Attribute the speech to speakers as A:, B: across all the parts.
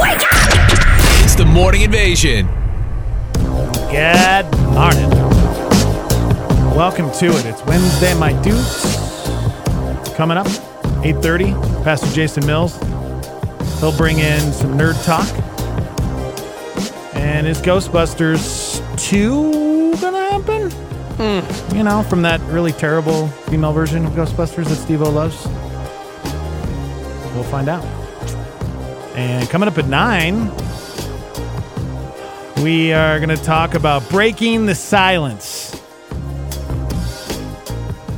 A: It's the morning invasion.
B: Good morning. Welcome to it. It's Wednesday, my dudes. Coming up, 8.30, Pastor Jason Mills. He'll bring in some nerd talk. And is Ghostbusters 2 gonna happen? Hmm. You know, from that really terrible female version of Ghostbusters that Steve-O loves? We'll find out. And coming up at 9, we are going to talk about breaking the silence.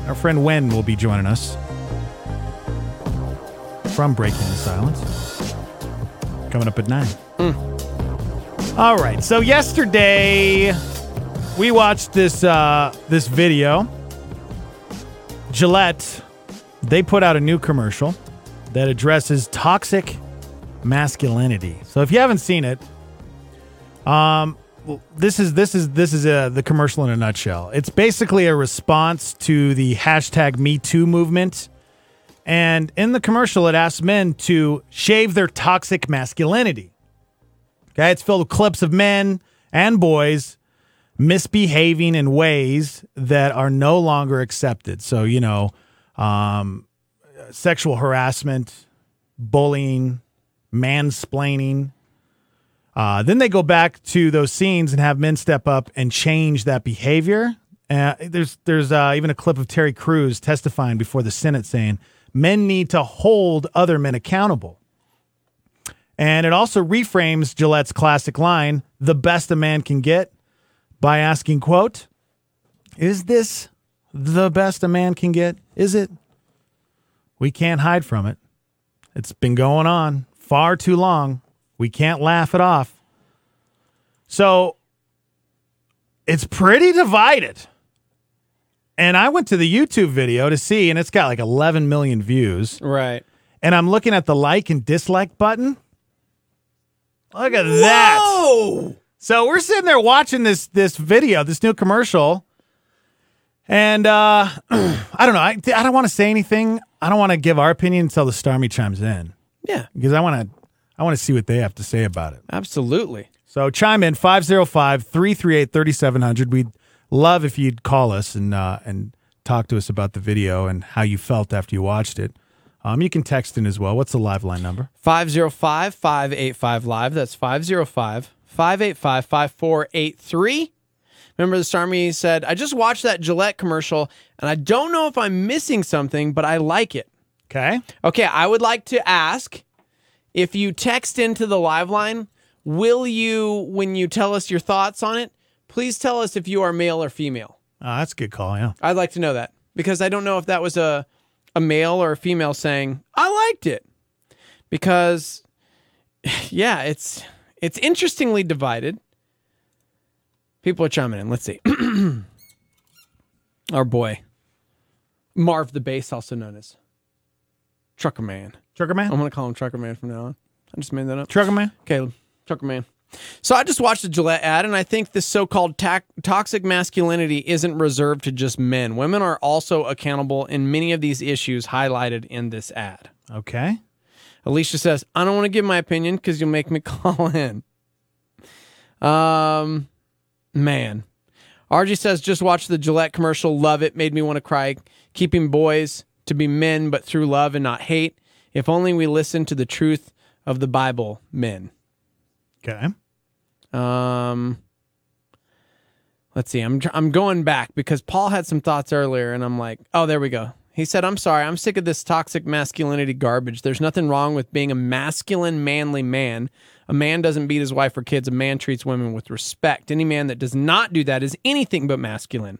B: Our friend Wen will be joining us from Breaking the Silence. Coming up at 9. All right. So yesterday we watched this uh this video. Gillette they put out a new commercial that addresses toxic masculinity. So if you haven't seen it, um, this is this is this is uh the commercial in a nutshell. It's basically a response to the hashtag Me Too movement, and in the commercial, it asks men to shave their toxic masculinity. Okay, it's filled with clips of men and boys misbehaving in ways that are no longer accepted. So you know, um, sexual harassment, bullying, mansplaining. Uh, then they go back to those scenes and have men step up and change that behavior. Uh, there's there's uh, even a clip of Terry Crews testifying before the Senate saying men need to hold other men accountable. And it also reframes Gillette's classic line, "The best a man can get," by asking, "quote Is this the best a man can get? Is it? We can't hide from it. It's been going on far too long. We can't laugh it off. So it's pretty divided. And I went to the YouTube video to see, and it's got like 11 million views.
C: Right.
B: And I'm looking at the like and dislike button. Look at that. So we're sitting there watching this this video, this new commercial, and uh, I don't know. I, I don't want to say anything. I don't want to give our opinion until the Starmy chimes in
C: Yeah,
B: because I want to I want to see what they have to say about it.
C: absolutely.
B: So chime in 505-338-3700. We'd love if you'd call us and uh, and talk to us about the video and how you felt after you watched it. Um, you can text in as well. What's the live line number?
C: 505 585 Live. That's 505 585 5483. Remember, the Starmy said, I just watched that Gillette commercial and I don't know if I'm missing something, but I like it.
B: Okay.
C: Okay, I would like to ask if you text into the live line, will you, when you tell us your thoughts on it, please tell us if you are male or female?
B: Uh, that's a good call. Yeah.
C: I'd like to know that because I don't know if that was a a male or a female saying I liked it because yeah, it's it's interestingly divided. People are chiming in. Let's see. Our boy Marv the Bass, also known as Trucker Man.
B: Trucker man.
C: I'm gonna call him Trucker Man from now on. I just made that up.
B: Trucker man.
C: Caleb, Trucker Man. So I just watched the Gillette ad, and I think this so-called tac toxic masculinity isn't reserved to just men. Women are also accountable in many of these issues highlighted in this ad.
B: Okay.
C: Alicia says, "I don't want to give my opinion because you'll make me call in." Um, man, RG says, "Just watch the Gillette commercial. Love it. Made me want to cry. Keeping boys to be men, but through love and not hate. If only we listen to the truth of the Bible, men."
B: Okay.
C: Um, let's see. I'm I'm going back because Paul had some thoughts earlier, and I'm like, oh, there we go. He said, "I'm sorry. I'm sick of this toxic masculinity garbage. There's nothing wrong with being a masculine, manly man. A man doesn't beat his wife or kids. A man treats women with respect. Any man that does not do that is anything but masculine.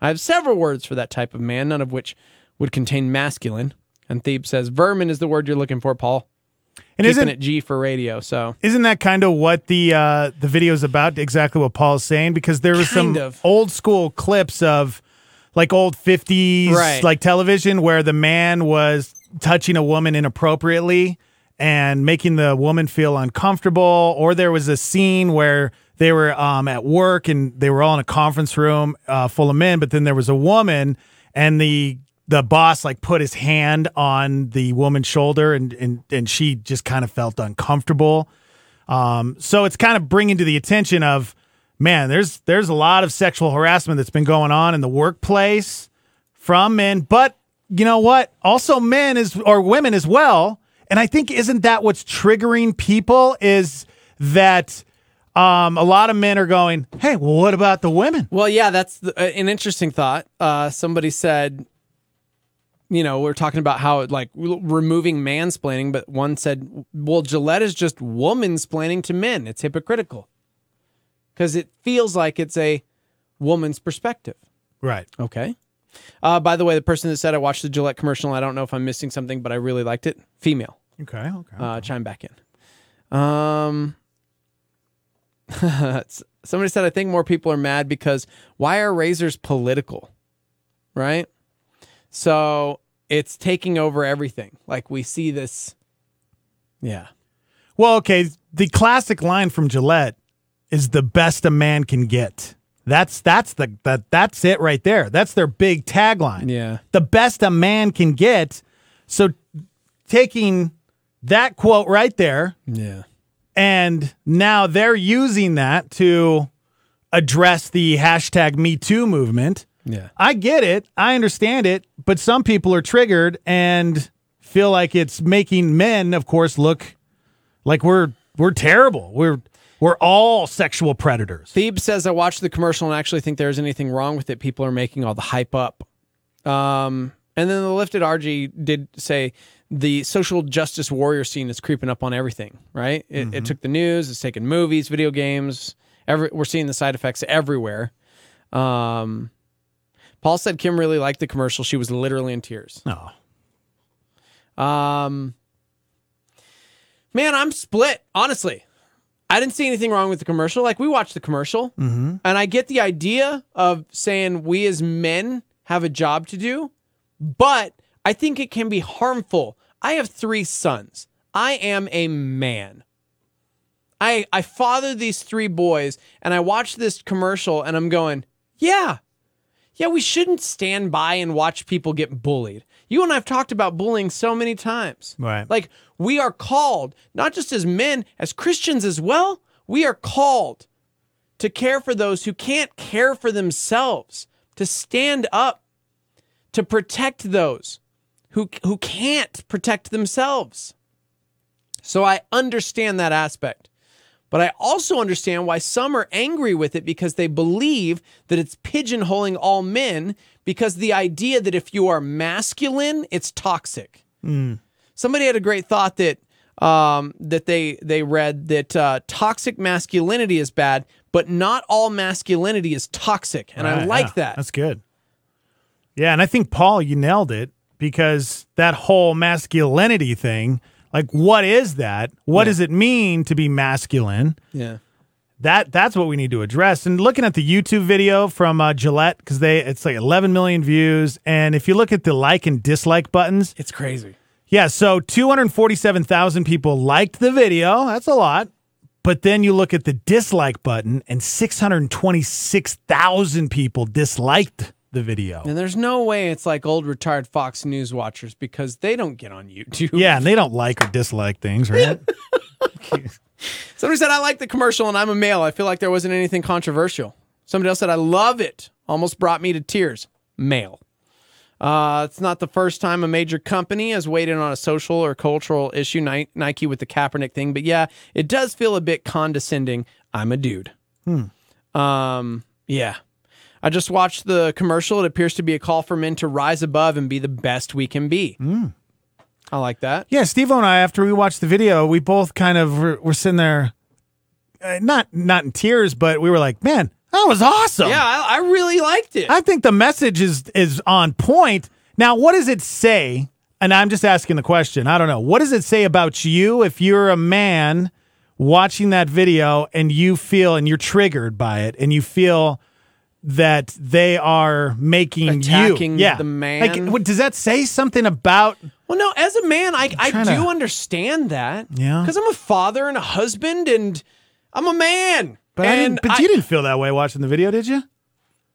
C: I have several words for that type of man, none of which would contain masculine." And Thebe says, "Vermin is the word you're looking for, Paul."
B: And
C: Keeping
B: isn't
C: it G for radio. So
B: isn't that kind of what the uh, the video is about? Exactly what Paul's saying because there was
C: Kind
B: some
C: of.
B: old school clips of like old fifties
C: Right.
B: like television where the man was touching a woman inappropriately and making the woman feel uncomfortable, or there was a scene where they were um, at work and they were all in a conference room uh, full of men, but then there was a woman and the the boss like put his hand on the woman's shoulder and and and she just kind of felt uncomfortable Um, so it's kind of bringing to the attention of, man, there's there's a lot of sexual harassment that's been going on in the workplace from men, but you know what? Also men is or women as well. And I think isn't that what's triggering people is that um, a lot of men are going, "Hey, well, what about the women?"
C: Well, yeah, that's the, uh, an interesting thought. Uh, somebody said, you know, we're talking about how like removing mansplaining, but one said, well, Gillette is just womansplaining to men. It's hypocritical because it feels like it's a woman's perspective.
B: Right.
C: Okay. Uh, by the way, the person that said I watched the Gillette commercial, I don't know if I'm missing something, but I really liked it. Female.
B: Okay. Okay.
C: Uh, chime back in. Um, somebody said I think more people are mad because why are razors political, right? So it's taking over everything. Like we see this. Yeah.
B: Well, okay. The classic line from Gillette is the best a man can get. That's that's the that that's it right there. That's their big tagline.
C: Yeah.
B: The best a man can get. So taking that quote right there
C: Yeah.
B: and now they're using that to address the hashtag Me Too movement.
C: Yeah.
B: I get it. I understand it. But some people are triggered and feel like it's making men, of course, look like we're we're terrible. We're we're all sexual predators.
C: Thebe says I watched the commercial and actually think there's anything wrong with it. People are making all the hype up. Um, and then the lifted RG did say the social justice warrior scene is creeping up on everything. Right? It, it took the news. It's taken movies, video games. Every we're seeing the side effects everywhere. Um, Paul said Kim really liked the commercial. She was literally in tears.
B: No.
C: Um, man, I'm split. Honestly, I didn't see anything wrong with the commercial. Like we watched the commercial, and I get the idea of saying we as men have a job to do, but I think it can be harmful. I have three sons. I am a man. I I father these three boys, and I watch this commercial, and I'm going, yeah, yeah, we shouldn't stand by and watch people get bullied. You and I have talked about bullying so many times.
B: Right.
C: Like, we are called, not just as men, as Christians as well, we are called to care for those who can't care for themselves, to stand up, to protect those who, who can't protect themselves. So I understand that aspect. But I also understand why some are angry with it because they believe that it's pigeonholing all men because the idea that if you are masculine, it's toxic. Somebody had a great thought that um, that they they read that uh, toxic masculinity is bad, but not all masculinity is toxic, and I like
B: yeah.
C: that.
B: That's good. Yeah, and I think Paul, you nailed it because that whole masculinity thing, like what is that? What does it mean to be masculine?
C: yeah,
B: That that's what we need to address. And looking at the YouTube video from uh, Gillette because they it's like 11 million views, and if you look at the like and dislike buttons,
C: it's crazy.
B: yeah, so 247,000 people liked the video. That's a lot. But then you look at the dislike button, and 626,000 people disliked the video.
C: And there's no way it's like old retired Fox News watchers because they don't get on YouTube.
B: Yeah, and they don't like or dislike things, right?
C: Somebody said, I like the commercial and I'm a male. I feel like there wasn't anything controversial. Somebody else said, I love it. Almost brought me to tears. Male. Uh, it's not the first time a major company has weighed in on a social or cultural issue, Ni- Nike with the Kaepernick thing. But yeah, it does feel a bit condescending. I'm a dude. Hmm. Um, yeah. I just watched the commercial. It appears to be a call for men to rise above and be the best we can be. I like that.
B: yeah, Steve and I, after we watched the video, we both kind of were, were sitting there, uh, not not in tears, but we were like, man, that was awesome.
C: Yeah, I, I really liked it.
B: I think the message is is on point. Now, what does it say? And I'm just asking the question. I don't know. What does it say about you if you're a man watching that video and you feel and you're triggered by it and you feel that they are making
C: Attacking
B: you, yeah,
C: the man?
B: Like, what, does that say something about?
C: Well, no, as a man, I, I
B: trying
C: do
B: to-
C: understand that.
B: Yeah.
C: Because I'm a father and a husband and I'm a man.
B: But I
C: and
B: didn't, but you didn't feel that way watching the video, did you?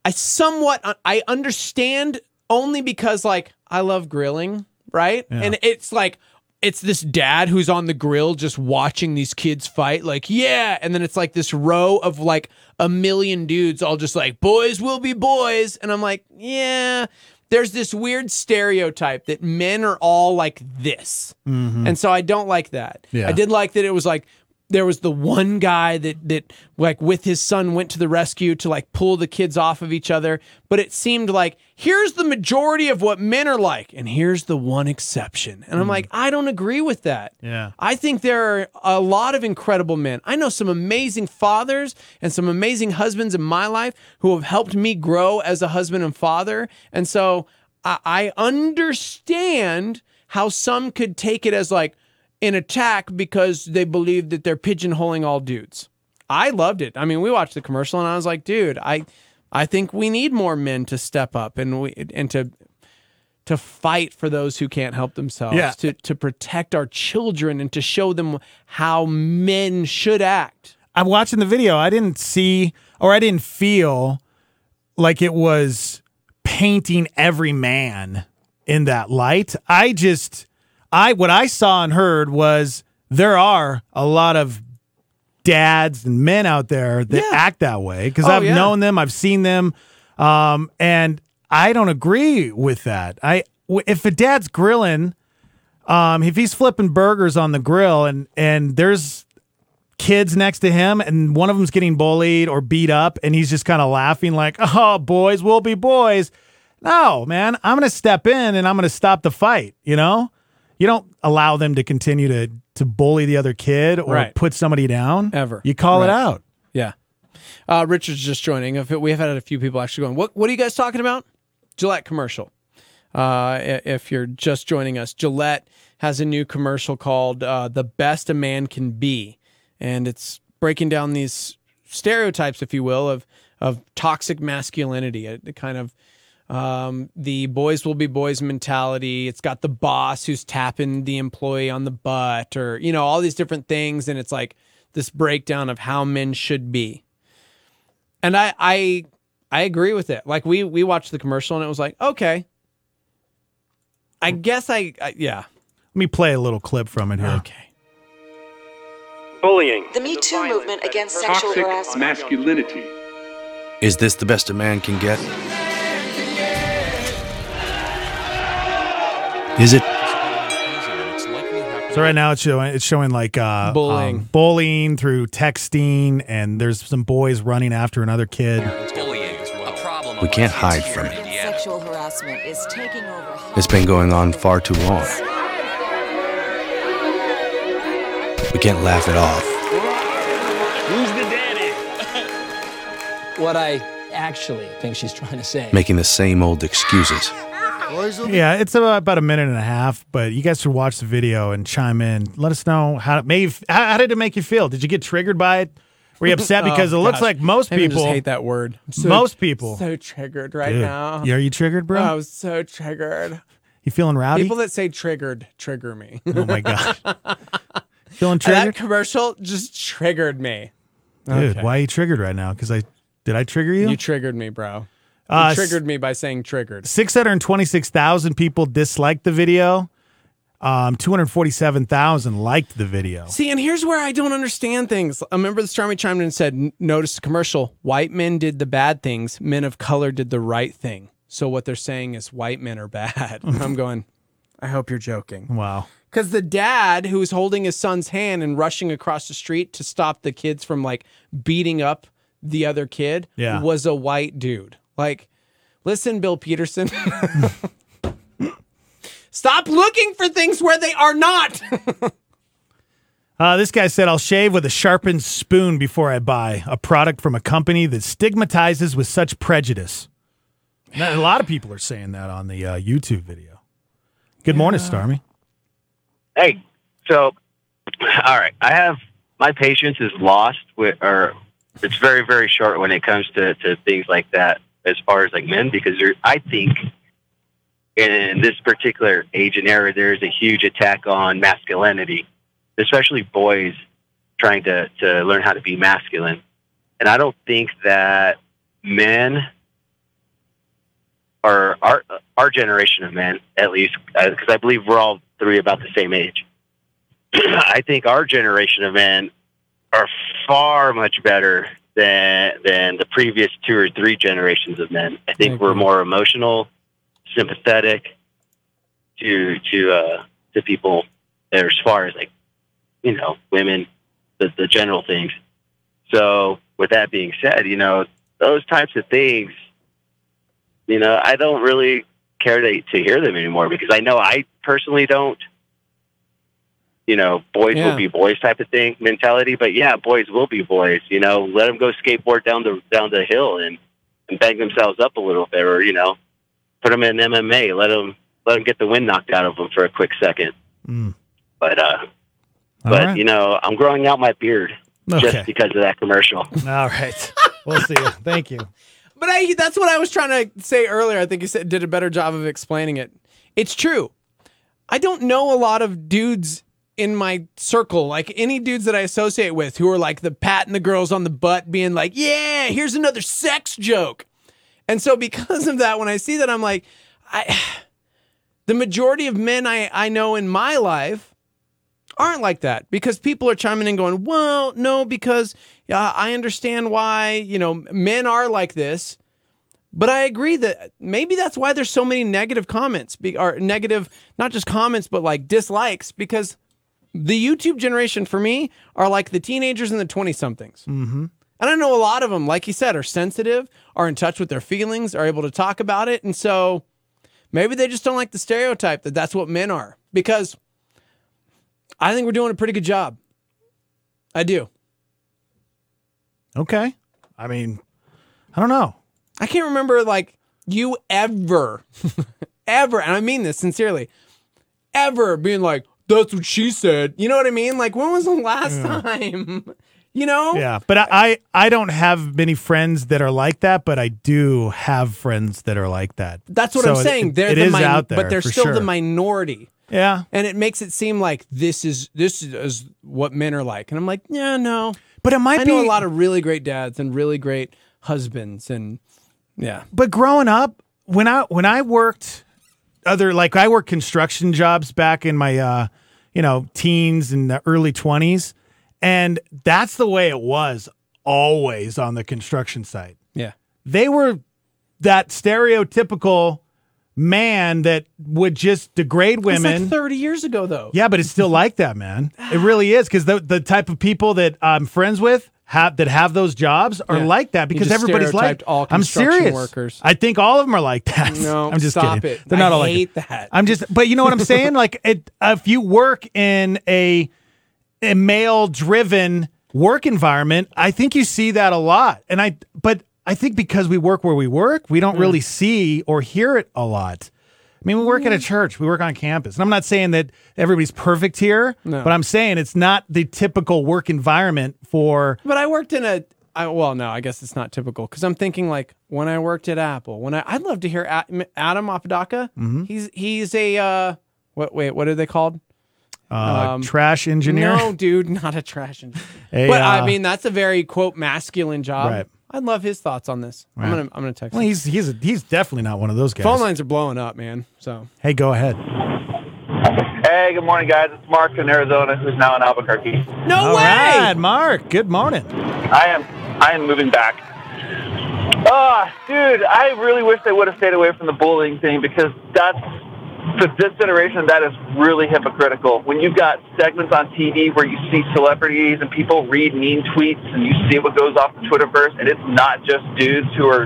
C: I somewhat uh, I understand only because like I love grilling, right? And it's like it's this dad who's on the grill just watching these kids fight, like, yeah. And then it's like this row of like a million dudes all just like, boys will be boys. And I'm like, yeah. There's this weird stereotype that men are all like this. Mm-hmm. And so I don't like that.
B: Yeah.
C: I did like that it was like, there was the one guy that that like with his son went to the rescue to like pull the kids off of each other. But it seemed like here's the majority of what men are like and here's the one exception. And i'm hmm. like i don't agree with that.
B: Yeah.
C: i think there are a lot of incredible men. I know some amazing fathers and some amazing husbands in my life who have helped me grow as a husband and father. And so i, I understand how some could take it as like an attack because they believe that they're pigeonholing all dudes. I loved it. I mean, we watched the commercial and I was like, dude, I I think we need more men to step up and we and to to fight for those who can't help themselves,
B: Yeah.
C: to to protect our children and to show them how men should act.
B: I'm watching the video. I didn't see or I didn't feel like it was painting every man in that light. I just I what I saw and heard was there are a lot of dads and men out there that
C: Yeah.
B: act that way because
C: Oh,
B: I've
C: yeah.
B: known them, I've seen them, um, and I don't agree with that. I if a dad's grilling, um, if he's flipping burgers on the grill and and there's kids next to him and one of them's getting bullied or beat up and he's just kind of laughing like oh boys will be boys no man i'm gonna step in and i'm gonna stop the fight you know you don't allow them to continue to to bully the other kid or
C: Right.
B: put somebody down
C: Ever.
B: you call it out
C: Yeah. Uh, Richard's just joining. We've had a few people actually going, what, what are you guys talking about? Gillette commercial. Uh, if you're just joining us, Gillette has a new commercial called uh, The Best a Man Can Be. And it's breaking down these stereotypes, if you will, of, of toxic masculinity, a, a kind of um, the boys will be boys mentality. It's got the boss who's tapping the employee on the butt, or you know, all these different things, and it's like this breakdown of how men should be. And I, I, I agree with it. Like we we watched the commercial, and it was like, okay, I guess I, I yeah,
B: let me play a little clip from it here
C: okay.
D: Bullying.
E: The Me Too movement against sexual
D: Toxic
E: harassment.
D: masculinity.
F: Is this the best a man can get? Is it?
B: so right now it's showing it's showing like uh
C: Bullying.
B: um, bullying through texting and there's some boys running after another kid
F: We can't hide from it.
E: Sexual harassment is taking over.
F: It's been going on far too long. We can't laugh it off.
D: Who's the daddy?
G: what I actually think she's trying to say.
F: Making the same old excuses.
B: Yeah, it's about, about a minute and a half, but you guys should watch the video and chime in. Let us know how it made. How, how did it make you feel? Did you get triggered by it? Were you upset oh, because it looks
C: Oh, gosh.
B: like most
C: I
B: people
C: just hate that word. So-
B: most people-
C: so triggered right
B: Dude,
C: now.
B: yeah, are you triggered, bro?
C: Oh, I was so triggered.
B: you feeling rowdy?
C: People that say triggered trigger me.
B: oh my god, feeling triggered?
C: that commercial just triggered me.
B: dude?
C: okay.
B: Why are you triggered right now? Because I did I trigger you?
C: You triggered me, bro.
B: Uh,
C: triggered me by saying triggered.
B: Six hundred twenty-six thousand people disliked the video. Um, two hundred forty-seven thousand liked the video.
C: See, and here's where I don't understand things. I remember the Starmy chimed in and said, "Notice the commercial. White men did the bad things. Men of color did the right thing. So what they're saying is white men are bad." I'm going. I hope you're joking.
B: Wow.
C: Because the dad who was holding his son's hand and rushing across the street to stop the kids from like beating up the other kid
B: Yeah.
C: was a white dude. Like, listen, Bill Peterson. Stop looking for things where they are not.
B: Uh, this guy said, I'll shave with a sharpened spoon before I buy a product from a company that stigmatizes with such prejudice. Now, a lot of people are saying that on the uh, YouTube video. Good morning, Starmy.
H: Hey, so all right, I have my patience is lost with, or it's very very short when it comes to to things like that as far as like men because there, I think in this particular age and era there is a huge attack on masculinity, especially boys trying to to learn how to be masculine, and I don't think that men or our our generation of men at least uh, because I believe we're all three about the same age. I think our generation of men are far much better than than the previous two or three generations of men. I think we're more emotional, sympathetic to to uh, to people as far as like you know women, the the general things. So with that being said, you know those types of things, you know I don't really care to to hear them anymore because I know I personally don't. You know, boys
C: Yeah.
H: will be boys type of thing mentality, but yeah, boys will be boys. You know, let them go skateboard down the down the hill and and bang themselves up a little bit, or you know, put them in MMA. Let them let them get the wind knocked out of them for a quick second.
B: Mm.
H: But uh,
B: All
H: but
B: right.
H: you know, I'm growing out my beard
B: Okay.
H: just because of that commercial.
B: All right. We'll see you. Thank you.
C: But I that's what I was trying to say earlier. I think you said did a better job of explaining it. It's true. I don't know a lot of dudes in my circle, like any dudes that I associate with who are like the patting the girls on the butt, being like, Yeah, here's another sex joke. And so because of that, when I see that, I'm like, I the majority of men I, I know in my life aren't like that because people are chiming in going, well, no, because yeah, I understand why, you know, men are like this. But I agree that maybe that's why there's so many negative comments, or negative, not just comments, but like dislikes, because the YouTube generation for me are like the teenagers and the 20 somethings. Mm-hmm. And I know a lot of them, like you said, are sensitive, are in touch with their feelings, are able to talk about it. And so maybe they just don't like the stereotype that that's what men are because I think we're doing a pretty good job. I do.
B: Okay. I mean, I don't know.
C: I can't remember like you ever, ever, and I mean this sincerely, ever being like, that's what she said. You know what I mean? Like, when was the last time? you know?
B: Yeah, but I, I I don't have many friends that are like that, but I do have friends that are like that.
C: That's what
B: So
C: I'm saying.
B: it-
C: they're
B: it
C: the
B: is
C: min-
B: out there,
C: but they're still
B: sure.
C: the minority.
B: Yeah,
C: And it makes it seem like this is this is what men are like. And I'm like, yeah, no.
B: but it might
C: I
B: be
C: know a lot of really great dads and really great husbands and yeah.
B: but growing up when I when I worked other like I worked construction jobs back in my uh you know teens and the early 20s and that's the way it was always on the construction site.
C: Yeah.
B: They were that stereotypical man that would just degrade women.
C: like 30 years ago though.
B: Yeah, but it's still like that, man. It really is because the the type of people that I'm friends with have that have those jobs are
C: Yeah.
B: like that because everybody's like.
C: all
B: I'm serious.
C: workers.
B: I think all of them are like that.
C: No,
B: I'm just
C: stop
B: kidding.
C: it.
B: They're not
C: I
B: all like
C: hate
B: it.
C: that.
B: I'm just, but you know what I'm saying? like, it, if you work in a a male driven work environment, I think you see that a lot. And I, but I think because we work where we work, we don't hmm. really see or hear it a lot. I mean, we work at
C: Mm.
B: a church, we work on campus. And I'm not saying that everybody's perfect here,
C: No.
B: but I'm saying it's not the typical work environment for.
C: But I worked in a. I, well, no, I guess it's not typical because I'm thinking like when I worked at Apple. When I, I'd love to hear Adam Apodaca.
B: Mm-hmm.
C: He's he's a uh, what? Wait, what are they called?
B: Uh,
C: Um,
B: trash engineer.
C: No, dude, not a trash engineer.
B: A,
C: but
B: uh,
C: I mean, that's a very quote masculine job.
B: Right.
C: I'd love his thoughts on this. I'm gonna I'm gonna text.
B: Well,
C: him.
B: he's he's a, he's definitely not one of those guys.
C: Phone lines are blowing up, man. So
B: Hey, go ahead.
I: Hey, good morning, guys. It's Mark in Arizona, who's now in Albuquerque.
C: no
B: All
C: way.
B: right, Mark. Good morning.
I: I am, I am moving back. Ah, dude, I really wish they would have stayed away from the bullying thing because that's for this generation. That is really hypocritical. When you've got segments on TV where you see celebrities and people read mean tweets and you see what goes off the Twitterverse, and it's not just dudes who are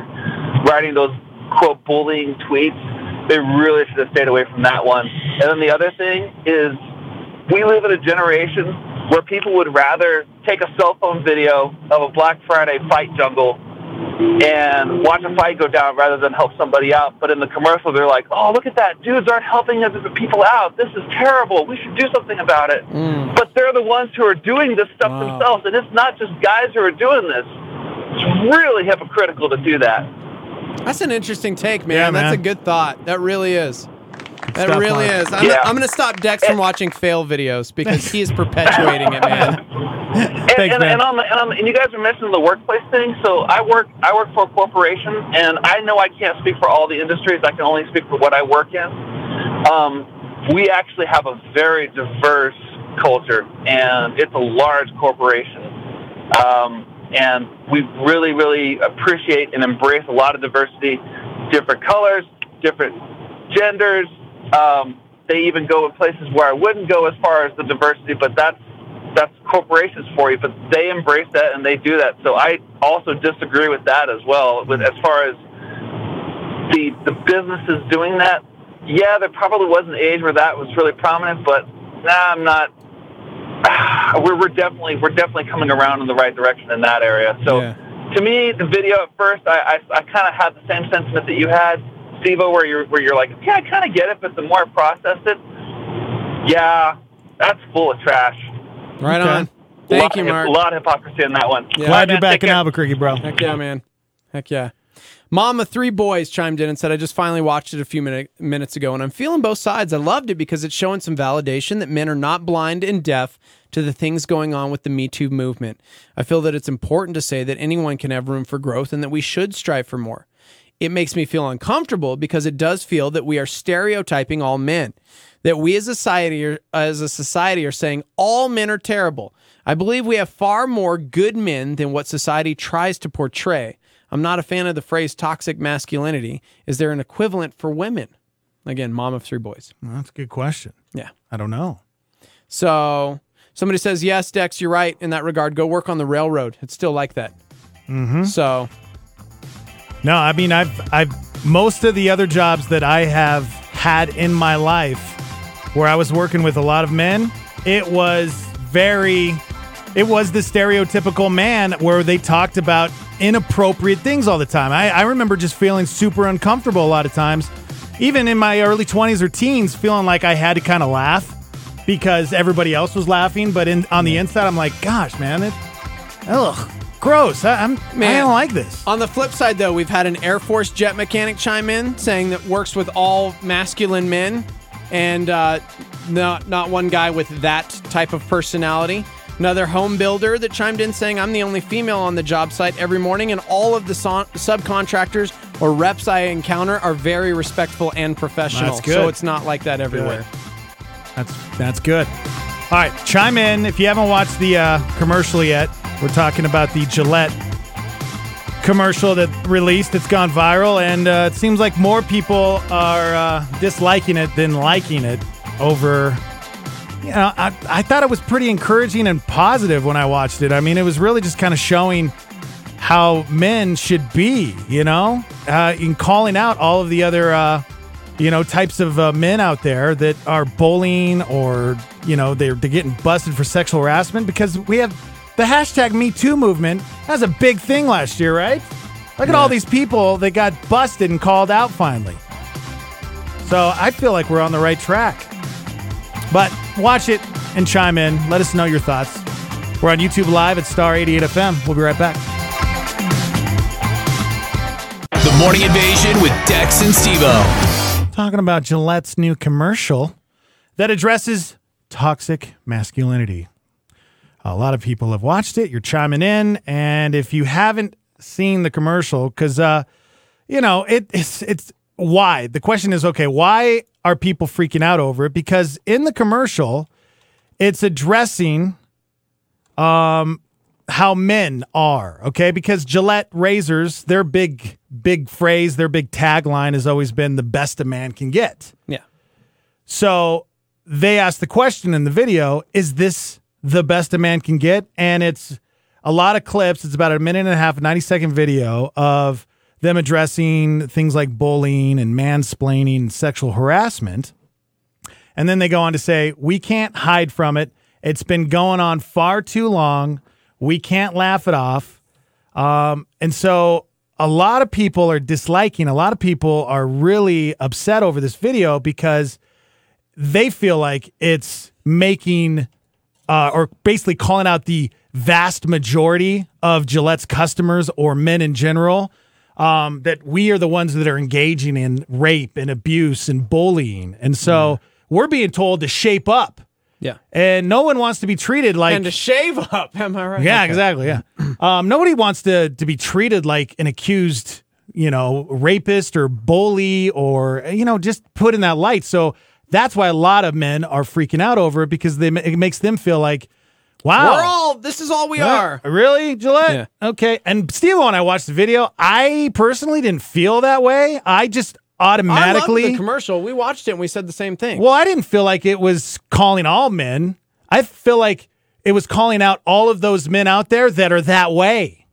I: writing those quote bullying tweets. They really should have stayed away from that one. And then the other thing is we live in a generation where people would rather take a cell phone video of a Black Friday fight jungle and watch a fight go down rather than help somebody out. But in the commercial, they're like, "Oh, look at that! Dudes aren't helping other people out. This is terrible. We should do something about it." Mm. But they're the ones who are doing this stuff
C: Wow.
I: themselves, and it's not just guys who are doing this. It's really hypocritical to do that.
C: That's an interesting take, man.
B: Yeah,
C: That's a good thought. That really is. That
B: stuff,
C: really
B: Mark.
C: is. I'm,
I: Yeah.
C: I'm going to stop Dex from watching fail videos because he is perpetuating it, man.
I: And,
B: Thanks,
I: and,
B: man.
I: and, on the, and, on the, and you guys are mentioning the workplace thing. So I work I work for a corporation, and I know I can't speak for all the industries. I can only speak for what I work in. Um, we actually have a very diverse culture, and it's a large corporation. Um, and we really, really appreciate and embrace a lot of diversity, different colors, different genders. Um, they even go in places where I wouldn't go as far as the diversity, but that's that's corporations for you. But they embrace that and they do that. So I also disagree with that as well. With as far as the the businesses doing that, yeah, there probably was an age where that was really prominent, but nah, I'm not. We're, we're definitely we're definitely coming around in the right direction in that area. So
C: Yeah.
I: to me, the video at first, I I, I kind of had the same sentiment that you had, Stevo, where you're where you're like, yeah, I kind of get it, but the more I process it, yeah, that's full of trash.
C: Right
B: Okay.
C: on. Thank you, Mark.
I: A lot of hypocrisy in that one.
C: Yeah.
B: Glad you're back
I: take
B: in
I: care.
B: Albuquerque, bro.
C: Heck yeah, man. Heck yeah. Mom of three boys chimed in and said, I just finally watched it a few minute, minutes ago and I'm feeling both sides. I loved it because it's showing some validation that men are not blind and deaf to the things going on with the Me Too movement. I feel that it's important to say that anyone can have room for growth and that we should strive for more. It makes me feel uncomfortable because it does feel that we are stereotyping all men. That we as a society are, as a society are saying all men are terrible. I believe we have far more good men than what society tries to portray. I'm not a fan of the phrase toxic masculinity. Is there an equivalent for women? Again, mom of three boys.
B: Well, that's a good question.
C: Yeah.
B: I don't know.
C: So somebody says, yes, Dex, you're right in that regard. Go work on the railroad. It's still like that. Mm-hmm. So
B: No, I mean I've I've most of the other jobs that I have had in my life where I was working with a lot of men, it was very it was the stereotypical man where they talked about inappropriate things all the time. I, I remember just feeling super uncomfortable a lot of times, even in my early 20s or teens, feeling like I had to kind of laugh because everybody else was laughing. But in on the inside, I'm like, gosh, man, it, ugh, gross. I, I'm, I don't like this.
C: On the flip side, though, we've had an Air Force jet mechanic chime in saying that works with all masculine men, and uh, not not one guy with that type of personality. Another home builder that chimed in saying, "I'm the only female on the job site every morning, and all of the son- subcontractors or reps I encounter are very respectful and professional.
B: That's good.
C: So it's not like that everywhere."
B: That's that's good. All right, chime in if you haven't watched the uh, commercial yet. We're talking about the Gillette commercial that released. It's gone viral, and uh, it seems like more people are uh, disliking it than liking it. Over, you know, I, I thought it was pretty encouraging and positive when I watched it. I mean, it was really just kind of showing how men should be, you know, uh, in calling out all of the other, uh, you know, types of uh, men out there that are bullying or, you know, they're, they're getting busted for sexual harassment because we have the hashtag Me Too movement. That was a big thing last year, right? Look at all these people that got busted and called out finally. So I feel like we're on the right track. But watch it and chime in. Let us know your thoughts. We're on YouTube Live at Star 88 FM. We'll be right back.
A: The Morning Invasion with Dex and Stevo.
B: Talking about Gillette's new commercial that addresses toxic masculinity. A lot of people have watched it. You're chiming in, and if you haven't seen the commercial, because uh, you know it, it's it's why the question is okay. Why are people freaking out over it? Because in the commercial, it's addressing um how men are okay because gillette razors their big big phrase their big tagline has always been the best a man can get
C: Yeah.
B: so they asked the question in the video is this the best a man can get and it's a lot of clips it's about a minute and a half 90 second video of them addressing things like bullying and mansplaining and sexual harassment and then they go on to say, we can't hide from it. It's been going on far too long. We can't laugh it off. Um, and so a lot of people are disliking, a lot of people are really upset over this video because they feel like it's making uh, or basically calling out the vast majority of Gillette's customers or men in general um, that we are the ones that are engaging in rape and abuse and bullying. And so we're being told to shape up.
C: Yeah.
B: And no one wants to be treated like
C: and to shave up. Am I right?
B: yeah,
C: Okay.
B: exactly. Yeah. Um, nobody wants to to be treated like an accused, you know, rapist or bully or you know, just put in that light. So That's why a lot of men are freaking out over it because they, it makes them feel like, wow.
C: We're all. This is all we
B: Huh?
C: are.
B: Really, Gillette? Okay. And Steve, when I watched the video, I personally didn't feel that way. I just
C: I
B: automatically.
C: loved the commercial. We watched it and we said the same thing.
B: well, I didn't feel like it was calling all men. I feel like it was calling out all of those men out there that are that way.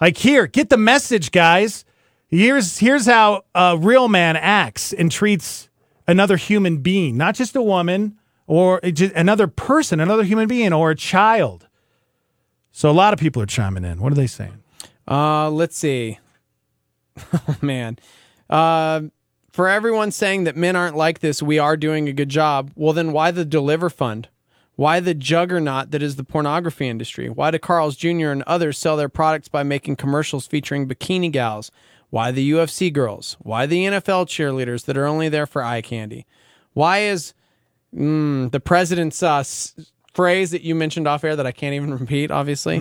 B: Like, here, get the message, guys. Here's here's how a real man acts and treats another human being, not just a woman or just another person, another human being or a child. So a lot of people are chiming in. What are they saying?
C: Uh, let's see. Oh man. Uh, for everyone saying that men aren't like this, we are doing a good job. Well, then why the Deliver Fund? Why the juggernaut that is the pornography industry? Why do Carl's Jr. and others sell their products by making commercials featuring bikini gals? Why the UFC girls? Why the NFL cheerleaders that are only there for eye candy? Why is mm, the president's uh, s- phrase that you mentioned off air that I can't even repeat, obviously?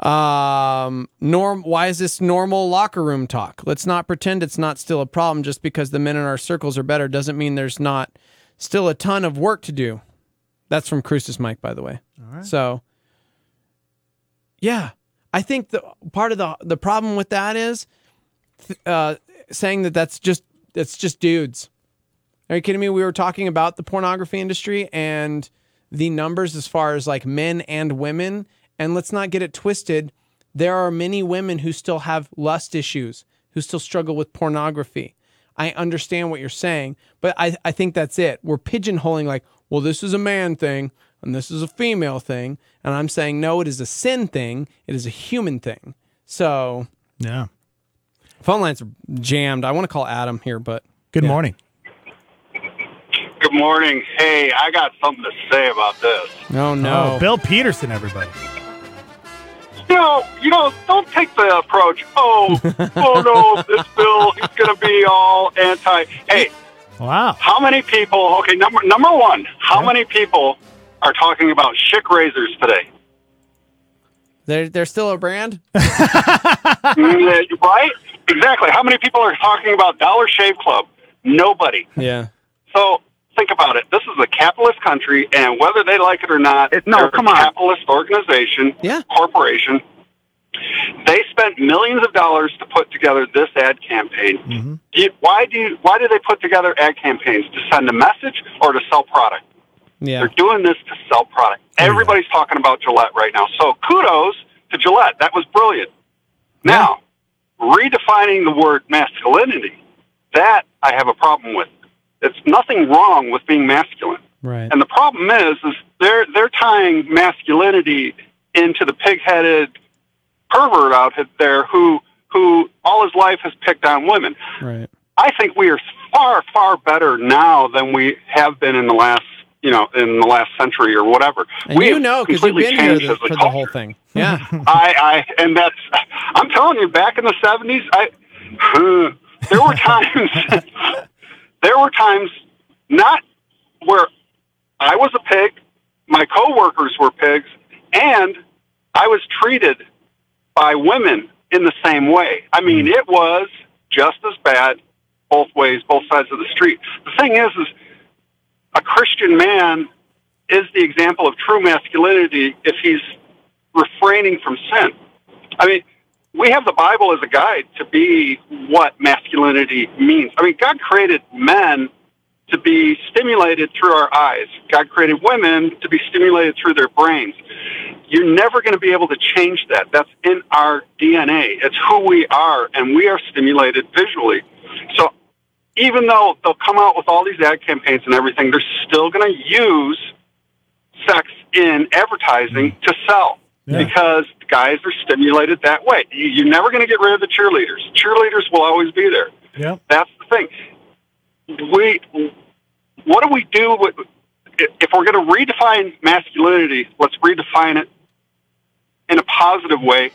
C: Um, norm. Why is this normal locker room talk? Let's not pretend it's not still a problem. Just because the men in our circles are better doesn't mean there's not still a ton of work to do. That's from Crucis Mike, by the way. So, yeah, I think the part of the the problem with that is uh, saying that that's just that's just dudes. Are you kidding me? We were talking about the pornography industry and the numbers as far as like men and women. And let's not get it twisted. There are many women who still have lust issues, who still struggle with pornography. I understand what you're saying, but I, I think that's it. We're pigeonholing like, well, this is a man thing and this is a female thing. And I'm saying, no, it is a sin thing. It is a human thing. So
B: Yeah.
C: Phone lines are jammed. I want to call Adam here, but
B: Good
C: Yeah.
B: morning.
J: Good morning. Hey, I got something to say about this.
C: no, no.
B: Oh, Bill Peterson, everybody.
J: You know, you know, don't take the approach. Oh, oh no, this bill he's going to be all anti. Hey,
B: Wow.
J: how many people? Okay, number number one, how many people are talking about Schick razors today?
C: They're, they're still a brand?
J: Mm, right? Exactly. How many people are talking about Dollar Shave Club? Nobody.
C: Yeah.
J: So think about it. This is a capitalist country, and whether they like it or not,
I: It- no,
J: they're
I: come
J: a
I: on.
J: capitalist organization,
C: Yeah.
J: corporation. They spent millions of dollars to put together this ad campaign.
B: Mm-hmm.
J: Do you- why do you, why do they put together ad campaigns to send a message or to sell product?
C: Yeah.
J: They're doing this to sell product. Everybody's talking about Gillette right now. So kudos to Gillette. That was brilliant. Now, redefining the word masculinity, that I have a problem with. It's nothing wrong with being masculine.
C: Right.
J: And the problem is, is they're they're tying masculinity into the pig-headed pervert out there who who all his life has picked on women.
C: Right.
J: I think we are far, far better now than we have been in the last, you know, in the last century or whatever.
C: And
J: we
C: you know because you've
J: completely
C: been here
J: changed
C: the,
J: as a
C: for the whole thing. Yeah.
J: I, I, and that's, I'm telling you, back in the '70s, I, there were times, there were times, not where I was a pig, my coworkers were pigs, and I was treated by women in the same way. I mean, mm. it was just as bad both ways, both sides of the street. The thing is, is a Christian man is the example of true masculinity if he's refraining from sin. I mean, we have the Bible as a guide to be what masculinity means. I mean, God created men to be stimulated through our eyes. God created women to be stimulated through their brains. You're never going to be able to change that. That's in our DNA. It's who we are, and we are stimulated visually. So even though they'll come out with all these ad campaigns and everything, they're still going to use sex in advertising mm. to sell
B: Yeah.
J: because guys are stimulated that way. You- You're never going to get rid of the cheerleaders. Cheerleaders will always be there.
B: Yeah.
J: That's the thing. We, what do we do with, if we're going to redefine masculinity? Let's redefine it in a positive way,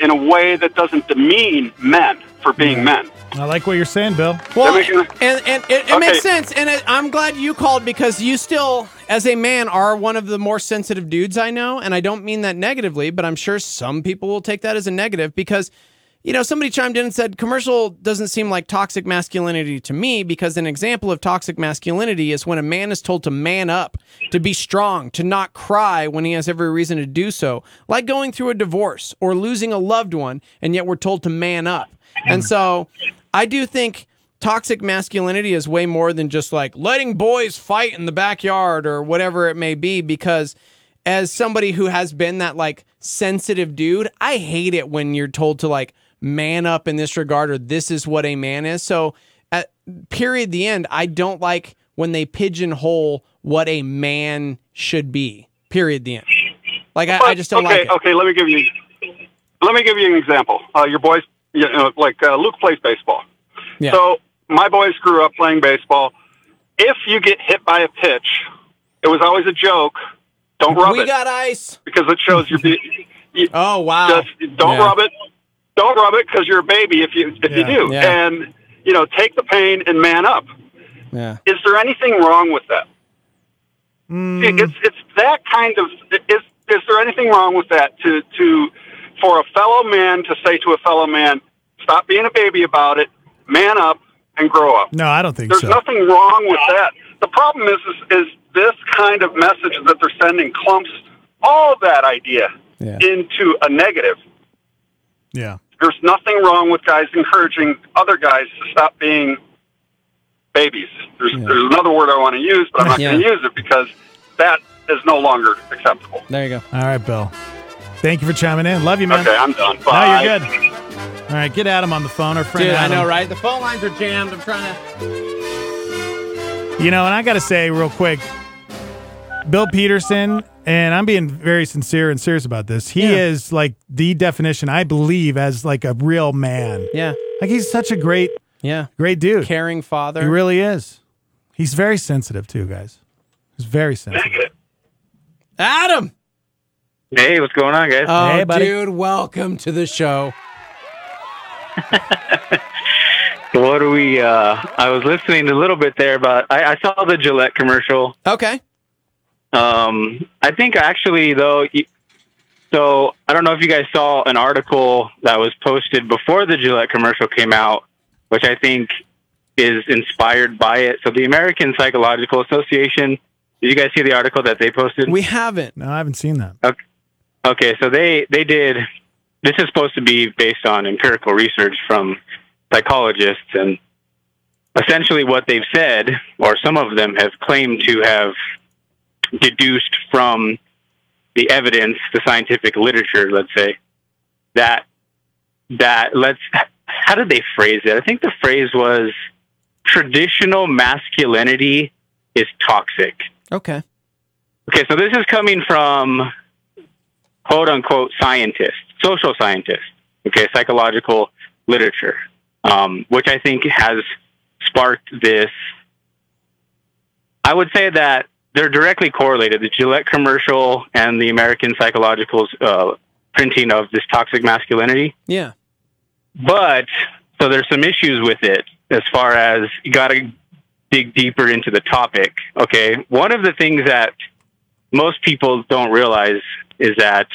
J: in a way that doesn't demean men for being men.
B: I like what you're saying, Bill.
C: Well,
J: That
C: and and it, it
J: Okay.
C: makes sense, and it, I'm glad you called because you still, as a man, are one of the more sensitive dudes I know, and I don't mean that negatively, but I'm sure some people will take that as a negative because you know, somebody chimed in and said, commercial doesn't seem like toxic masculinity to me because an example of toxic masculinity is when a man is told to man up, to be strong, to not cry when he has every reason to do so, like going through a divorce or losing a loved one, and yet we're told to man up. And so I do think toxic masculinity is way more than just like letting boys fight in the backyard or whatever it may be because as somebody who has been that like sensitive dude, I hate it when you're told to like man up in this regard or this is what a man is. So at period the end, I don't like when they pigeonhole what a man should be. Period the end. Like I, I just don't
J: okay,
C: like it.
J: Okay, let me give you let me give you an example. Uh, your boys, you know, like uh, Luke plays baseball.
C: Yeah.
J: So my boys grew up playing baseball. If you get hit by a pitch, it was always a joke. Don't rub
C: we
J: it We
C: got ice.
J: because it shows you're. Be- you,
C: Oh wow.
J: just don't
C: Yeah.
J: rub it. Don't rub it because you're a baby if you if you do.
C: yeah.
J: And you know, take the pain and man up.
C: Yeah.
J: Is there anything wrong with that? Hmm. It's it's that kind of is is there anything wrong with that to to for a fellow man to say to a fellow man, stop being a baby about it, man up and grow up.
B: No, I don't think
J: There's
B: so.
J: nothing wrong with that. The problem is, is is this kind of message that they're sending clumps all of that idea
C: Yeah.
J: into a negative.
B: yeah.
J: There's nothing wrong with guys encouraging other guys to stop being babies. There's, there's another word I want to use, but I'm not
C: Yeah.
J: going to use it because that is no longer acceptable.
C: There you go.
B: All right, Bill. Thank you for chiming in. Love you, man.
J: Okay, I'm done.
B: No, you're good. All right, get Adam on the phone. Our friend
C: Dude, I know, right? The phone lines are jammed. I'm trying to
B: You know, and I got to say real quick, Bill Peterson, and I'm being very sincere and serious about this. He
C: Yeah.
B: is like the definition, I believe, as like a real man.
C: Yeah.
B: Like he's such a great,
C: Yeah.
B: great dude.
C: Caring father.
B: He really is. He's very sensitive too, guys. He's very sensitive.
C: Adam.
K: Hey, what's going on, guys?
C: Oh,
B: Hey, buddy.
C: dude, welcome to the show.
K: what are we? Uh, I was listening a little bit there, but I, I saw the Gillette commercial.
C: Okay.
K: Um, I think actually though, so I don't know if you guys saw an article that was posted before the Gillette commercial came out, which I think is inspired by it. So the American Psychological Association. Did you guys see the article that they posted?
C: We haven't.
B: No, I haven't seen that.
K: Okay, so they they did. This is supposed to be based on empirical research from psychologists, and essentially what they've said, or some of them have claimed to have deduced from the evidence, the scientific literature, let's say, that that let's. How did they phrase it? I think the phrase was traditional masculinity is toxic.
C: Okay.
K: Okay, so this is coming from quote unquote scientists, social scientists, okay, psychological literature, um, which I think has sparked this. I would say that they're directly correlated. The Gillette commercial and the American Psychological's uh, printing of this toxic masculinity.
C: Yeah.
K: But so there's some issues with it as far as you got to dig deeper into the topic. Okay, one of the things that most people don't realize is that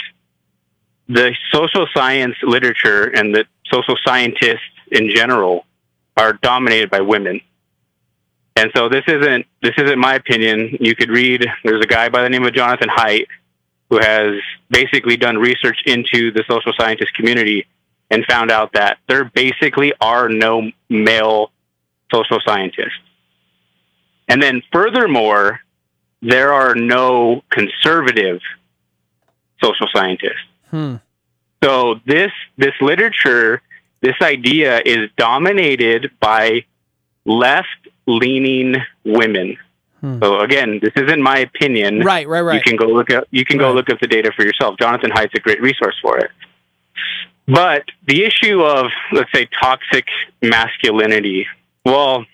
K: the social science literature and the social scientists in general are dominated by women. And so this isn't this isn't my opinion. You could read there's a guy by the name of Jonathan Haidt who has basically done research into the social scientist community and found out that there basically are no male social scientists. And then furthermore, there are no conservative social scientists.
C: Hmm.
K: So this this literature, this idea is dominated by left leaning women. Hmm. So again, this isn't my opinion.
C: Right, right, right.
K: You can go look up you can go look up the data for yourself. Jonathan Haidt's a great resource for it. But the issue of let's say toxic masculinity, well,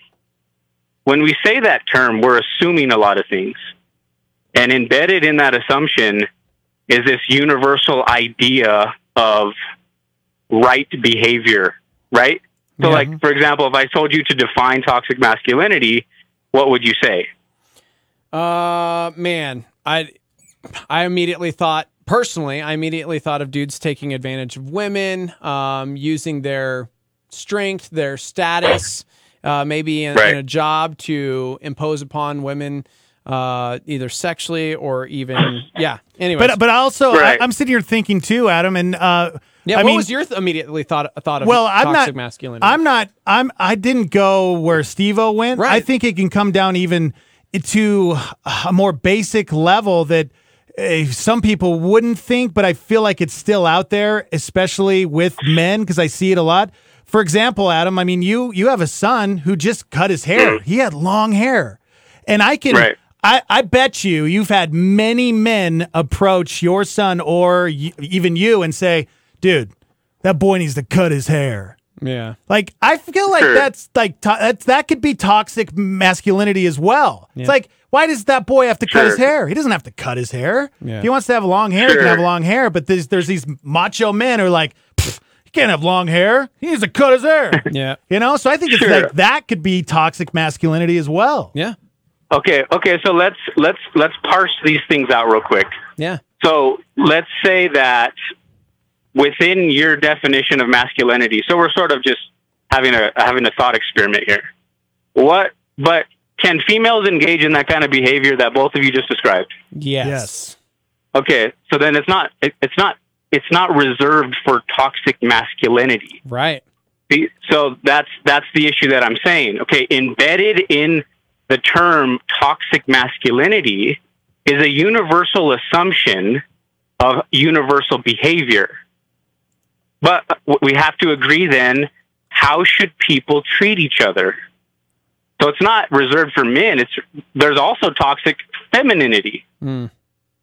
K: when we say that term, we're assuming a lot of things. And embedded in that assumption is this universal idea of right behavior, right? So,
C: Yeah.
K: like, for example, if I told you to define toxic masculinity, what would you say?
C: Uh, man, I I immediately thought personally, I immediately thought of dudes taking advantage of women, um, using their strength, their status, uh, maybe in,
L: Right.
C: in a job to impose upon women, uh, either sexually or even yeah. Anyway,
B: But but also
L: Right.
B: I, I'm sitting here thinking too, Adam, and uh,
C: yeah.
B: I
C: what
B: mean,
C: was your th- immediately thought thought of
B: well, I'm
C: toxic
B: not
C: masculinity?
B: I'm not. I'm. I didn't go where Steve-O went. I think it can come down even to a more basic level that uh, some people wouldn't think, but I feel like it's still out there, especially with men, because I see it a lot. For example, Adam, I mean, you you have a son who just cut his hair. He had long hair, and I can.
L: Right.
B: I, I bet you you've had many men approach your son or y- even you and say, dude, that boy needs to cut his hair.
C: yeah.
B: Like I feel like that's like to- that's that could be toxic masculinity as well. It's like why does that boy have to cut his hair? He doesn't have to cut his hair.
C: Yeah.
B: If he wants to have long hair, he can
L: Sure.
B: have long hair. But there's there's these macho men who are like, he can't have long hair. He needs to cut his hair.
C: Yeah.
B: You know, so I think it's
L: Sure.
B: like that could be toxic masculinity as well.
C: Yeah.
K: Okay, okay, so let's let's let's parse these things out real quick.
C: Yeah.
K: So let's say that within your definition of masculinity, so we're sort of just having a having a thought experiment here. What but can females engage in that kind of behavior that both of you just described?
C: Yes.
B: Yes.
K: Okay, so then it's not it, it's not it's not reserved for toxic masculinity.
C: Right.
K: So that's that's the issue that I'm saying. Okay, embedded in the term toxic masculinity is a universal assumption of universal behavior. But we have to agree then how should people treat each other? So it's not reserved for men. It's there's also toxic femininity,
C: Mm.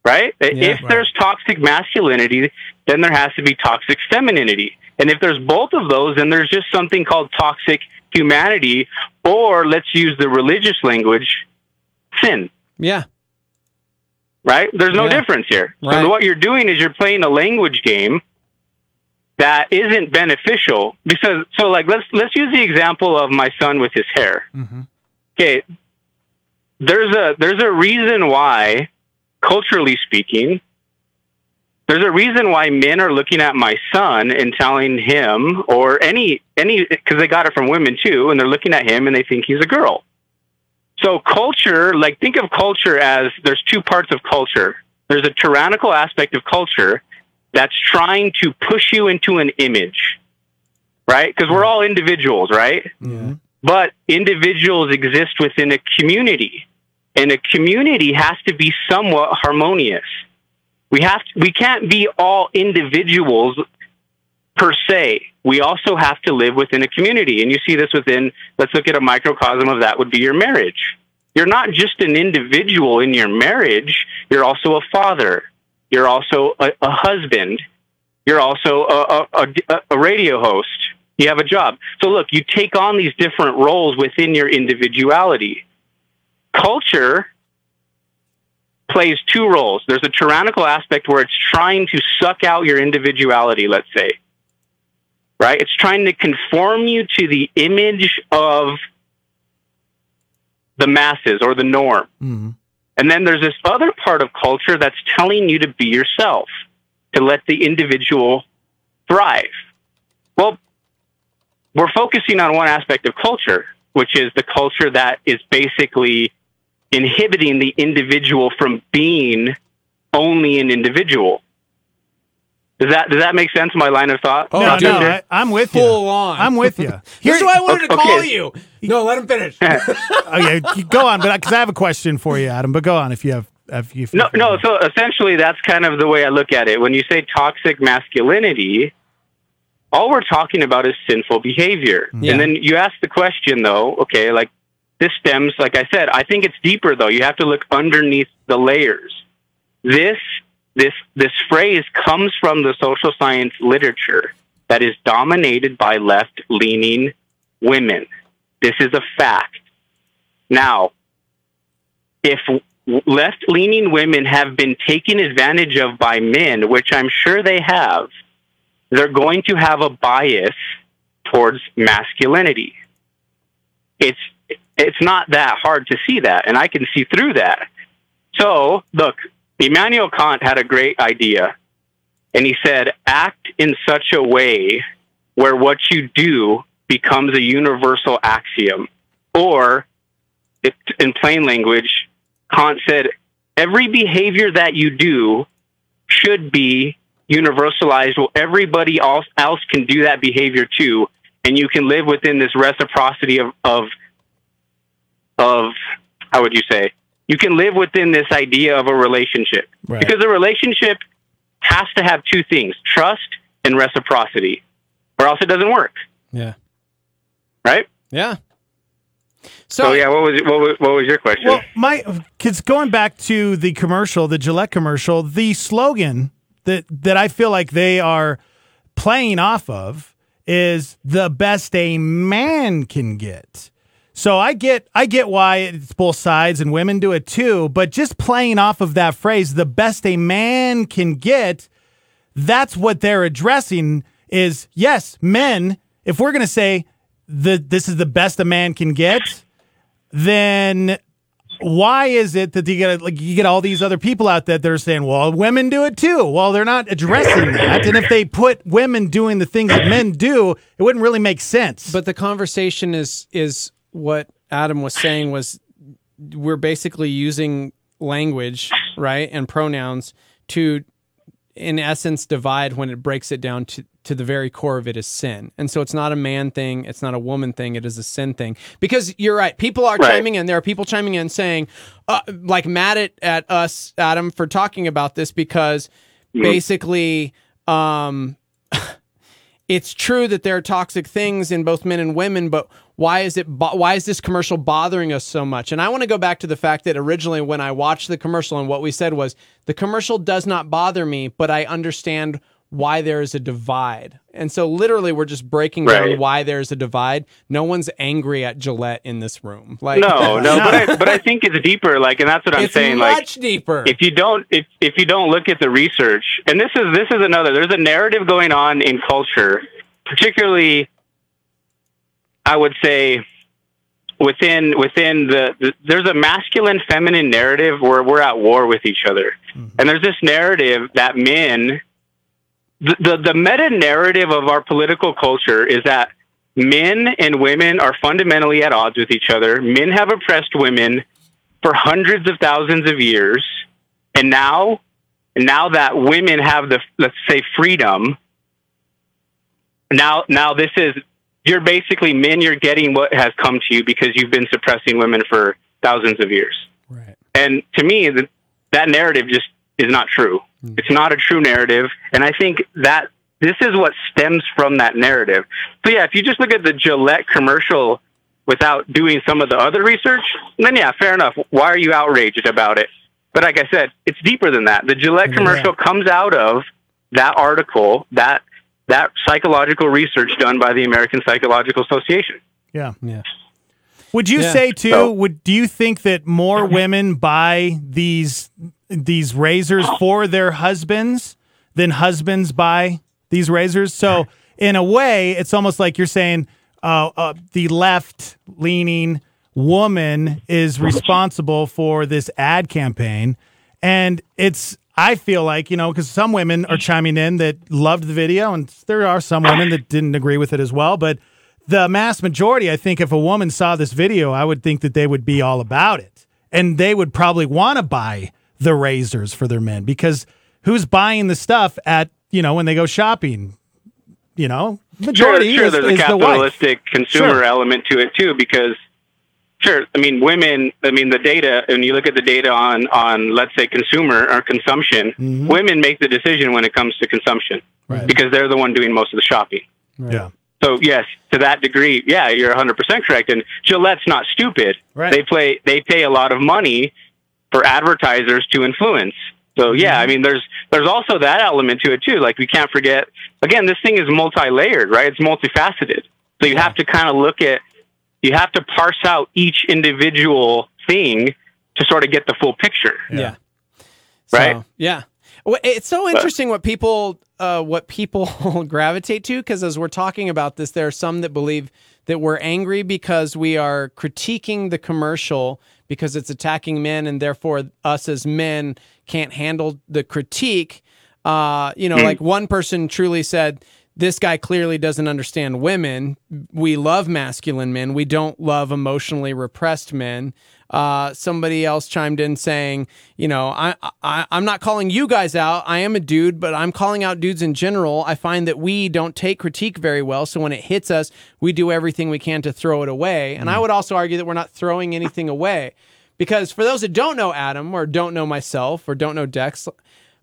K: right?
C: Yeah.
K: if there's toxic masculinity, then there has to be toxic femininity. And if there's both of those, then there's just something called toxic humanity, or let's use the religious language, sin.
C: Yeah.
K: Right? There's no
C: Yeah.
K: difference here.
C: Right.
K: So what you're doing is you're playing a language game that isn't beneficial because so like let's let's use the example of my son with his hair. Mm-hmm. Okay. There's a there's a reason why culturally speaking there's a reason why men are looking at my son and telling him or any any because they got it from women too and they're looking at him and they think he's a girl so culture like think of culture as there's two parts of culture there's a tyrannical aspect of culture that's trying to push you into an image right? Because we're all individuals right? But individuals exist within a community and a community has to be somewhat harmonious. We have to, we can't be all individuals per se. We also have to live within a community and you see this within let's look at a microcosm of that would be your marriage. You're not just an individual in your marriage you're also a father you're also a, a husband you're also a, a, a, a radio host you have a job so look you take on these different roles within your individuality culture plays two roles. There's a tyrannical aspect where it's trying to suck out your individuality, let's say. Right? It's trying to conform you to the image of the masses or the norm. Mm-hmm. And then there's this other part of culture that's telling you to be yourself, to let the individual thrive. Well, we're focusing on one aspect of culture, which is the culture that is basically inhibiting the individual from being only an individual. Does that does that make sense? My line of thought.
C: Oh,
B: no, no, I, I'm with you.
C: Full on.
B: I'm with you.
C: Here's why I wanted to call you. No, let him finish.
B: Oh, okay, go on, but because I have a question for you, Adam. But go on if you have. If you, if
K: No, no. So essentially, that's kind of the way I look at it. When you say toxic masculinity, all we're talking about is sinful behavior. Mm-hmm.
C: Yeah.
K: And then you ask the question, though. Okay, like this stems, like I said, I think it's deeper though. You have to look underneath the layers. This this this phrase comes from the social science literature that is dominated by left leaning women. This is a fact. Now, if left leaning women have been taken advantage of by men, which I'm sure they have, they're going to have a bias towards masculinity. It's it's not that hard to see that, and I can see through that. So, look, Immanuel Kant had a great idea, and he said, "Act in such a way where what you do becomes a universal axiom." Or, in plain language, Kant said, "Every behavior that you do should be universalized. Well, everybody else else can do that behavior too, and you can live within this reciprocity of of of how would you say? You can live within this idea of a relationship
B: Right.
K: because a relationship has to have two things: trust and reciprocity, or else it doesn't work.
C: Yeah.
K: Right?
C: Yeah.
K: So, yeah, what was what was, what was your question?
B: Well, my kids going back to the commercial, the Gillette commercial, the slogan that that I feel like they are playing off of is the best a man can get. So I get I get why it's both sides and women do it too, but just playing off of that phrase, the best a man can get, that's what they're addressing is yes, men, if we're going to say that this is the best a man can get, then why is it that you get like you get all these other people out there that are saying, "Well, women do it too"? Well, they're not addressing that, and if they put women doing the things that men do, it wouldn't really make sense.
C: But the conversation is is what Adam was saying was we're basically using language, right, and pronouns to in essence divide when it breaks it down to to the very core of it is sin. And so it's not a man thing, it's not a woman thing, it is a sin thing. Because you're right, people are
K: Right.
C: chiming in. There are people chiming in saying uh, like mad at, at us Adam for talking about this because basically um it's true that there are toxic things in both men and women, but why is it? Bo- why is this commercial bothering us so much? And I want to go back to the fact that originally, when I watched the commercial, and what we said was the commercial does not bother me, but I understand why there is a divide. And so, literally, we're just breaking down why there's a divide. No one's angry at Gillette in this room. Like
K: no, no, but I, but I think it's deeper. Like, and that's what I'm
C: it's
K: saying. Like,
C: much deeper.
K: if you don't if if you don't look at the research and this is this is another there's a narrative going on in culture particularly i would say within within the, the there's a masculine feminine narrative where we're at war with each other. Mm-hmm. And there's this narrative that men the, the the meta narrative of our political culture is that men and women are fundamentally at odds with each other. Men have oppressed women for hundreds of thousands of years. And now now that women have the let's say freedom now now this is you're basically men you're getting what has come to you because you've been suppressing women for thousands of years.
C: Right.
K: And to me that that narrative just is not true. Hmm. It's not a true narrative. And i think that this is what stems from that narrative. So yeah if you just look at the gillette commercial without doing some of the other research then yeah fair enough. Why are you outraged about it? But like i said it's deeper than that. The gillette commercial comes out of that article that that psychological research done by the american psychological association
B: yeah,
C: yeah.
B: Would you
K: Yeah.
B: say too?
K: So-
B: would do you think that more women buy these these razors for their husbands than husbands buy these razors? So in a way, it's almost like you're saying uh, uh, the left leaning woman is responsible for this ad campaign, and it's. I feel like you know because some women are mm. chiming in that loved the video, and there are some women that didn't agree with it as well, but the mass majority, I think, if a woman saw this video, I would think that they would be all about it. And they would probably want to buy the razors for their men because who's buying the stuff at, you know, when they go shopping? You know, majority
K: sure, sure
B: is,
K: there's
B: is
K: a
B: the wife.
K: capitalistic consumer
B: Sure.
K: element to it too because sure. I mean women i mean the data when you look at the data on on let's say consumer or consumption
B: Mm-hmm.
K: women make the decision when it comes to consumption because they're the one doing most of the shopping.
B: Yeah.
K: so yes to that degree yeah you're 100% correct. And gillette's not stupid.
B: Right.
K: they play they pay a lot of money for advertisers to influence. So
B: Mm-hmm.
K: yeah i mean there's there's also that element to it too. Like we can't forget again this thing is multi-layered right? It's multifaceted. So you have to kind of look at you have to parse out each individual thing to sort of get the full picture
C: Yeah.
K: Right?
C: So, yeah. Well, It's so interesting what people uh, what people gravitate to because as we're talking about this, there are some that believe that we're angry because we are critiquing the commercial because it's attacking men and therefore us as men can't handle the critique. Uh, you know,
K: Hmm.
C: like one person truly said, this guy clearly doesn't understand women. We love masculine men. We don't love emotionally repressed men. Uh, somebody else chimed in saying, you know, I, I I'm not calling you guys out. I am a dude, but I'm calling out dudes in general. I find that we don't take critique very well. So when it hits us, we do everything we can to throw it away. And I would also argue that we're not throwing anything away. Because for those that don't know Adam or don't know myself or don't know Dex,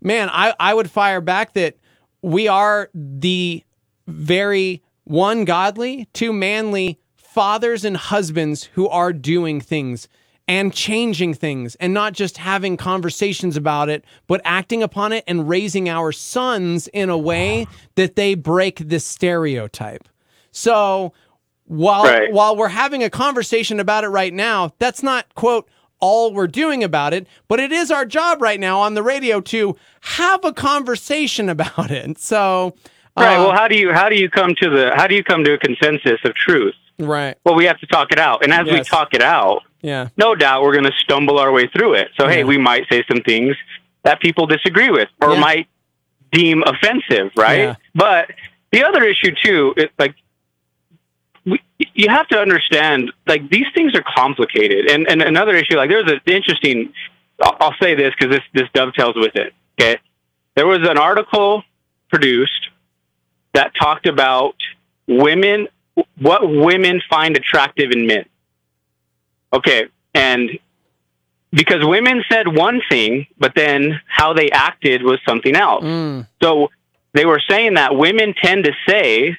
C: man, I, I would fire back that we are the very one godly, two manly fathers and husbands who are doing things and changing things and not just having conversations about it, but acting upon it and raising our sons in a way that they break this stereotype. So while
K: Right.
C: while we're having a conversation about it right now, that's not quote all we're doing about it, but it is our job right now on the radio to have a conversation about it. So
K: Right.
C: uh,
K: well, how do you how do you come to the how do you come to a consensus of truth?
C: right.
K: Well, we have to talk it out, and as we talk it out,
C: Yeah.
K: no doubt we're going to stumble our way through it. So, hey, we might say some things that people disagree with or
C: Yeah.
K: might deem offensive, right?
C: Yeah.
K: But the other issue too, is like you have to understand, like these things are complicated. And and another issue, like there's an interesting. I'll, say this because this this dovetails with it. Okay, there was an article produced that talked about women, what women find attractive in men. Okay, and because women said one thing, but then how they acted was something else.
C: Mm.
K: So they were saying that women tend to say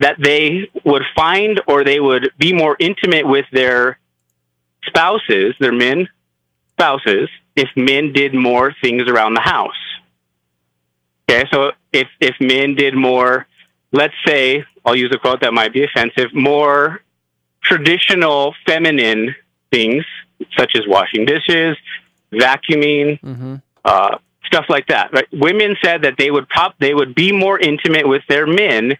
K: that they would find or they would be more intimate with their spouses, their men spouses, if men did more things around the house. Okay, so if if men did more, let's say, I'll use a quote that might be offensive, more traditional feminine things such as washing dishes, vacuuming,
C: Mm-hmm.
K: uh, stuff like that. Right? Women said that they would pop, they would be more intimate with their men,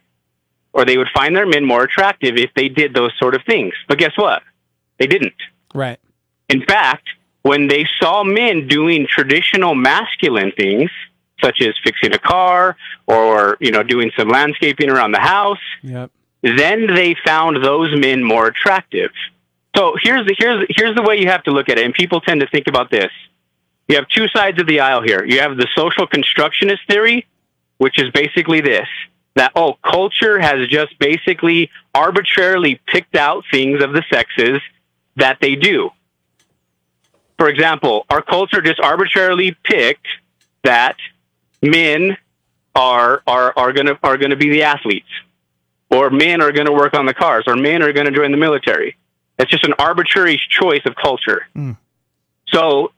K: or they would find their men more attractive if they did those sort of things. But guess what? They didn't.
C: Right.
K: In fact, when they saw men doing traditional masculine things, such as fixing a car or you know doing some landscaping around the house,
C: Yep.
K: then they found those men more attractive. So here's the here's here's the way you have to look at it, and people tend to think about this. You have two sides of the aisle here. You have the social constructionist theory, which is basically this: that oh, culture has just basically arbitrarily picked out things of the sexes that they do. For example, our culture just arbitrarily picked that men are are are gonna are gonna be the athletes or men are going to work on the cars, or men are going to join the military. It's just an arbitrary choice of culture. Hmm. So,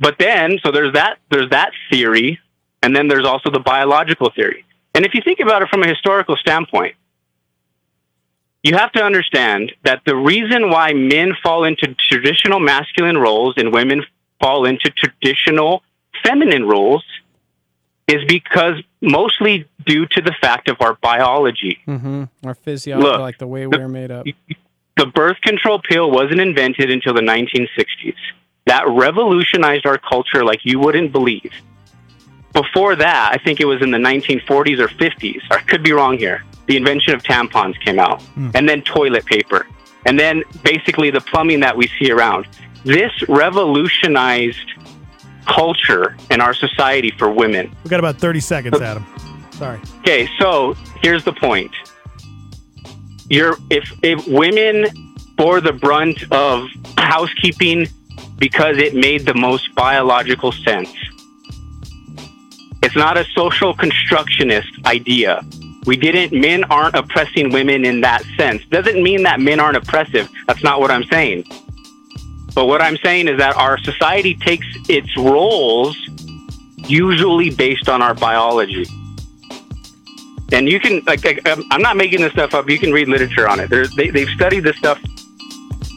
K: but then, so there's that there's that theory, and then there's also the biological theory. And if you think about it from a historical standpoint, you have to understand that the reason why men fall into traditional masculine roles and women fall into traditional feminine roles is because mostly due to the fact of our biology.
C: Mm-hmm. Our physiology,
K: Look,
C: like the way we're made up.
K: The birth control pill wasn't invented until the 1960s. That revolutionized our culture like you wouldn't believe. Before that, I think it was in the 1940s or 50s. I could be wrong here. The invention of tampons came out, hmm. and then toilet paper, and then basically the plumbing that we see around. This revolutionized culture in our society for women.
B: We got about 30 seconds, Adam. Sorry.
K: Okay, so here's the point. You're if if women bore the brunt of housekeeping because it made the most biological sense. It's not a social constructionist idea. We didn't men aren't oppressing women in that sense. Doesn't mean that men aren't oppressive. That's not what I'm saying. But what I'm saying is that our society takes its roles usually based on our biology. And you can, like, um, I'm not making this stuff up. You can read literature on it. They, they've studied this stuff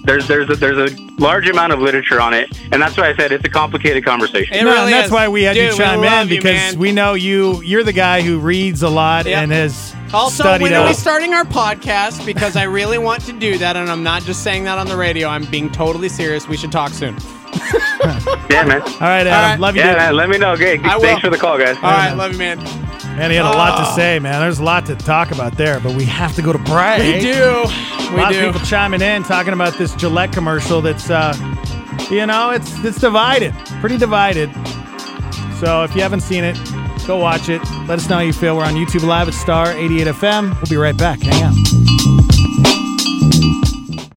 K: There's there's a, there's a large amount of literature on it, and that's why I said it's a complicated conversation.
C: It
B: no,
C: really
B: and that's
C: is.
B: why we had
C: Dude,
B: you chime in
C: you,
B: because
C: man.
B: we know you. You're the guy who reads a lot
C: Yep.
B: and has
C: Also,
B: studied
C: when are we starting our podcast? Because I really want to do that, and I'm not just saying that on the radio. I'm being totally serious. We should talk soon.
K: Yeah, man.
B: All right, Adam.
C: right.
B: Love you,
K: Yeah,
B: dude.
K: man. Let me know. Okay, thanks for the call, guys.
C: All right, love you, man.
B: And he had a lot to
C: Oh.
B: say, man. There's a lot to talk about there, but we have to go to break.
C: We do.
B: A
C: We
B: lot
C: do.
B: of people chiming in, talking about this Gillette commercial. That's, uh, you know, it's it's divided, pretty divided. So if you haven't seen it, go watch it. Let us know how you feel. We're on YouTube Live at Star 88 FM. We'll be right back. Hang out.